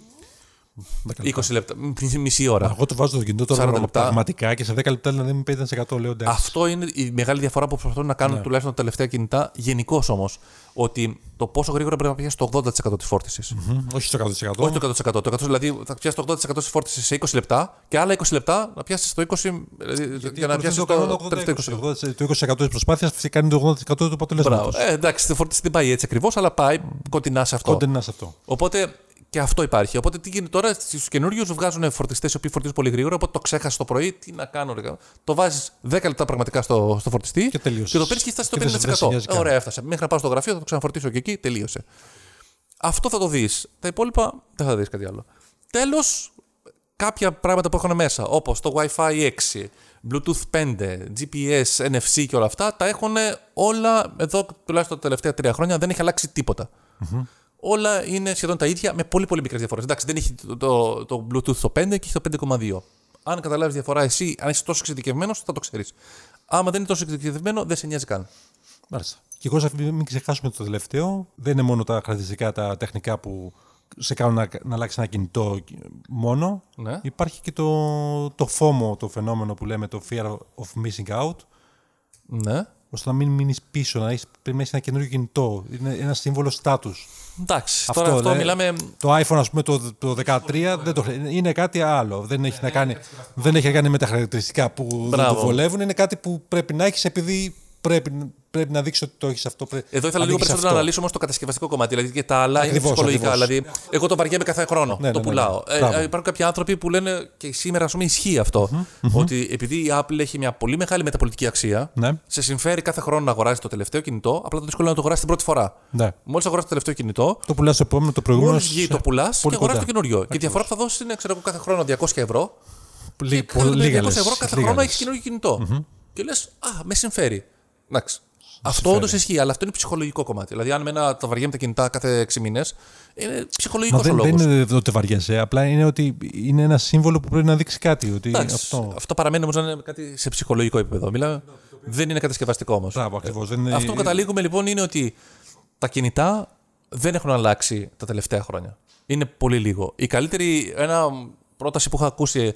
20 λεπτά. Μισή ώρα. Εγώ το βάζω το κινητό τώρα πραγματικά και σε 10 λεπτά δηλαδή με 50% λέω εντάξει. Αυτό είναι η μεγάλη διαφορά που προσπαθούν να κάνουν ναι. τουλάχιστον τα τελευταία κινητά. Γενικώς όμως. Ότι το πόσο γρήγορα πρέπει να πιάσει το 80% της φόρτισης. Mm-hmm. Όχι στο 100%. Όχι το 100%. Το 100% δηλαδή θα πιάσει το 80% της φόρτισης σε 20 λεπτά και άλλα 20 λεπτά να πιάσεις το 20%. Δηλαδή, για να πιάσεις το, το, 20%. Το 20% της προσπάθειας κάνει το 80% του αποτελέσματος. Ε, εντάξει, τη φόρτιση δεν πάει έτσι ακριβώς, αλλά πάει κοντινά σε αυτό. Κοντινά σε αυτό. Οπότε και αυτό υπάρχει. Οπότε τι γίνεται τώρα, στους καινούριους βγάζουν φορτιστές οι οποίοι φορτίζουν πολύ γρήγορα. Οπότε το ξέχασες το πρωί, τι να κάνω. Ρε. Το βάζεις 10 λεπτά πραγματικά στο, στο φορτιστή και, και το παίρνεις και φτάσεις στο 50%. Ωραία, έφτασε. Μέχρι να πάω στο γραφείο θα το ξαναφορτίσω και εκεί, τελείωσε. Αυτό θα το δεις. Τα υπόλοιπα δεν θα δεις κάτι άλλο. Τέλος, κάποια πράγματα που έχουν μέσα, όπως το WiFi 6, Bluetooth 5, GPS, NFC και όλα αυτά, τα έχουν όλα εδώ τουλάχιστον τα τελευταία τρία χρόνια. Δεν έχει αλλάξει τίποτα. Mm-hmm όλα είναι σχεδόν τα ίδια με πολύ πολύ μικρές διαφορές. Εντάξει, δεν έχει το, το, το Bluetooth στο 5 και έχει το 5,2. Αν καταλάβεις διαφορά εσύ, αν είσαι τόσο εξειδικευμένος, θα το ξέρεις. Άμα δεν είναι τόσο εξειδικευμένο, δεν σε νοιάζει καν. Μάλιστα. Και εγώ μην ξεχάσουμε το τελευταίο. Δεν είναι μόνο τα χαρακτηριστικά, τα τεχνικά που σε κάνουν να, να αλλάξει ένα κινητό μόνο. Ναι. Υπάρχει και το, το FOMO, το φαινόμενο που λέμε το Fear of Missing Out. Ναι ώστε να μην μείνεις πίσω, να έχεις ένα καινούριο κινητό. Είναι ένα σύμβολο στάτου. Εντάξει, αυτό, τώρα αυτό μιλάμε. Το iPhone, ας πούμε, το, το 13 δεν το, είναι κάτι άλλο. Δεν έχει, να κάνει, δεν έχει να κάνει με τα χαρακτηριστικά που δεν το βολεύουν. Είναι κάτι που πρέπει να έχεις επειδή πρέπει, πρέπει να δείξει ότι το έχεις αυτό. Εδώ ήθελα λίγο περισσότερο να αναλύσω όμως το κατασκευαστικό κομμάτι. Δηλαδή και τα άλλα ακριβώς, είναι ψυχολογικά. Ακριβώς. Δηλαδή, εγώ το βαριέμαι κάθε χρόνο. Ναι, το ναι, ναι, πουλάω. Ναι, ναι. Ε, υπάρχουν κάποιοι άνθρωποι που λένε και σήμερα ας πούμε ισχύει αυτό. Mm-hmm. Ότι επειδή η Apple έχει μια πολύ μεγάλη μεταπολιτική αξία, ναι. σε συμφέρει κάθε χρόνο να αγοράζει το τελευταίο κινητό, απλά το δύσκολο να το αγοράσει την πρώτη φορά. Ναι. Μόλις αγοράσει το τελευταίο κινητό, το πουλάς το επόμενο, το προηγούμενο. Μόλις βγει το πουλάς και αγοράζει το καινούριο. Και η διαφορά που θα δώσεις είναι ξέρω, κάθε χρόνο 200 ευρώ. Πολύ, λίγα 200 ευρώ κάθε χρόνο έχεις καινούριο κινητό. Και λες, Α, με συμφέρει. Εντάξει. Αυτό όντως ισχύει, αλλά αυτό είναι ψυχολογικό κομμάτι. Δηλαδή, αν με ένα τα βαριέμαι τα κινητά κάθε 6 μήνες, είναι ψυχολογικός δεν, δεν είναι ότι βαριέσαι. Απλά είναι ότι είναι ένα σύμβολο που πρέπει να δείξει κάτι. Ότι Εντάξει, αυτό... αυτό παραμένει όμως να είναι κάτι σε ψυχολογικό επίπεδο. Μιλάμε, δεν είναι κατασκευαστικό όμως. Είναι... Αυτό που καταλήγουμε λοιπόν είναι ότι τα κινητά δεν έχουν αλλάξει τα τελευταία χρόνια. Είναι πολύ λίγο. Η καλύτερη, ένα πρόταση που είχα ακούσει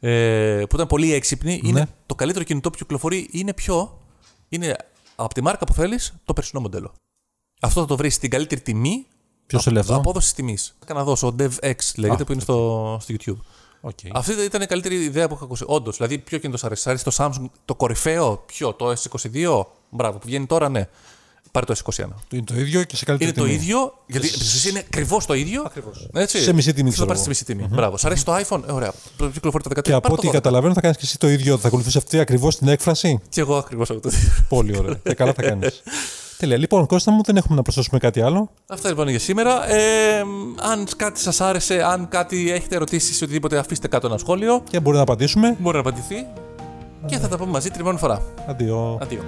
ε, που ήταν πολύ έξυπνη είναι ναι. το καλύτερο κινητό που κυκλοφορεί είναι ποιο; Είναι από τη μάρκα που θέλεις το περσινό μοντέλο. Αυτό θα το βρεις στην καλύτερη τιμή. Ποιος το λέει αυτό; Απόδοσης τιμής. Έκανα δώσω. Ο DevX λέγεται που είναι στο, στο YouTube. Okay. Αυτή ήταν η καλύτερη ιδέα που είχα ακούσει. Όντως, δηλαδή, ποιο κινητός σα αρέσει. αρέσει το Samsung, το κορυφαίο, ποιο, το S22; Μπράβο, που βγαίνει τώρα, ναι. Πάρε το S21. Είναι το ίδιο και σε καλύτερη είναι τιμή. Είναι το ίδιο, γιατί σε... είναι ακριβώς το ίδιο. Ακριβώς. Έτσι. Σε μισή τιμή. Θα πάρεις μισή τιμή. Mm-hmm. Μπράβο. Σ' αρέσει το iPhone, ε, ωραία. Κυκλοφορεί το 13. Και από ό,τι καταλαβαίνω θα κάνεις και εσύ το ίδιο. Θα ακολουθήσει αυτή ακριβώς την έκφραση; Και εγώ ακριβώς αυτό το ίδιο. Πολύ ωραία. και καλά θα κάνεις. Τέλεια. Λοιπόν, Κώστα μου, δεν έχουμε να προσθέσουμε κάτι άλλο. Αυτά λοιπόν για σήμερα. Ε, αν κάτι σας άρεσε, αν κάτι έχετε ερωτήσεις, οτιδήποτε, αφήστε κάτω ένα σχόλιο. Και μπορεί να απαντήσουμε. Μπορεί να απαντηθεί. Και θα τα πούμε μαζί την επόμενη φορά. Αντίο. Αντίο.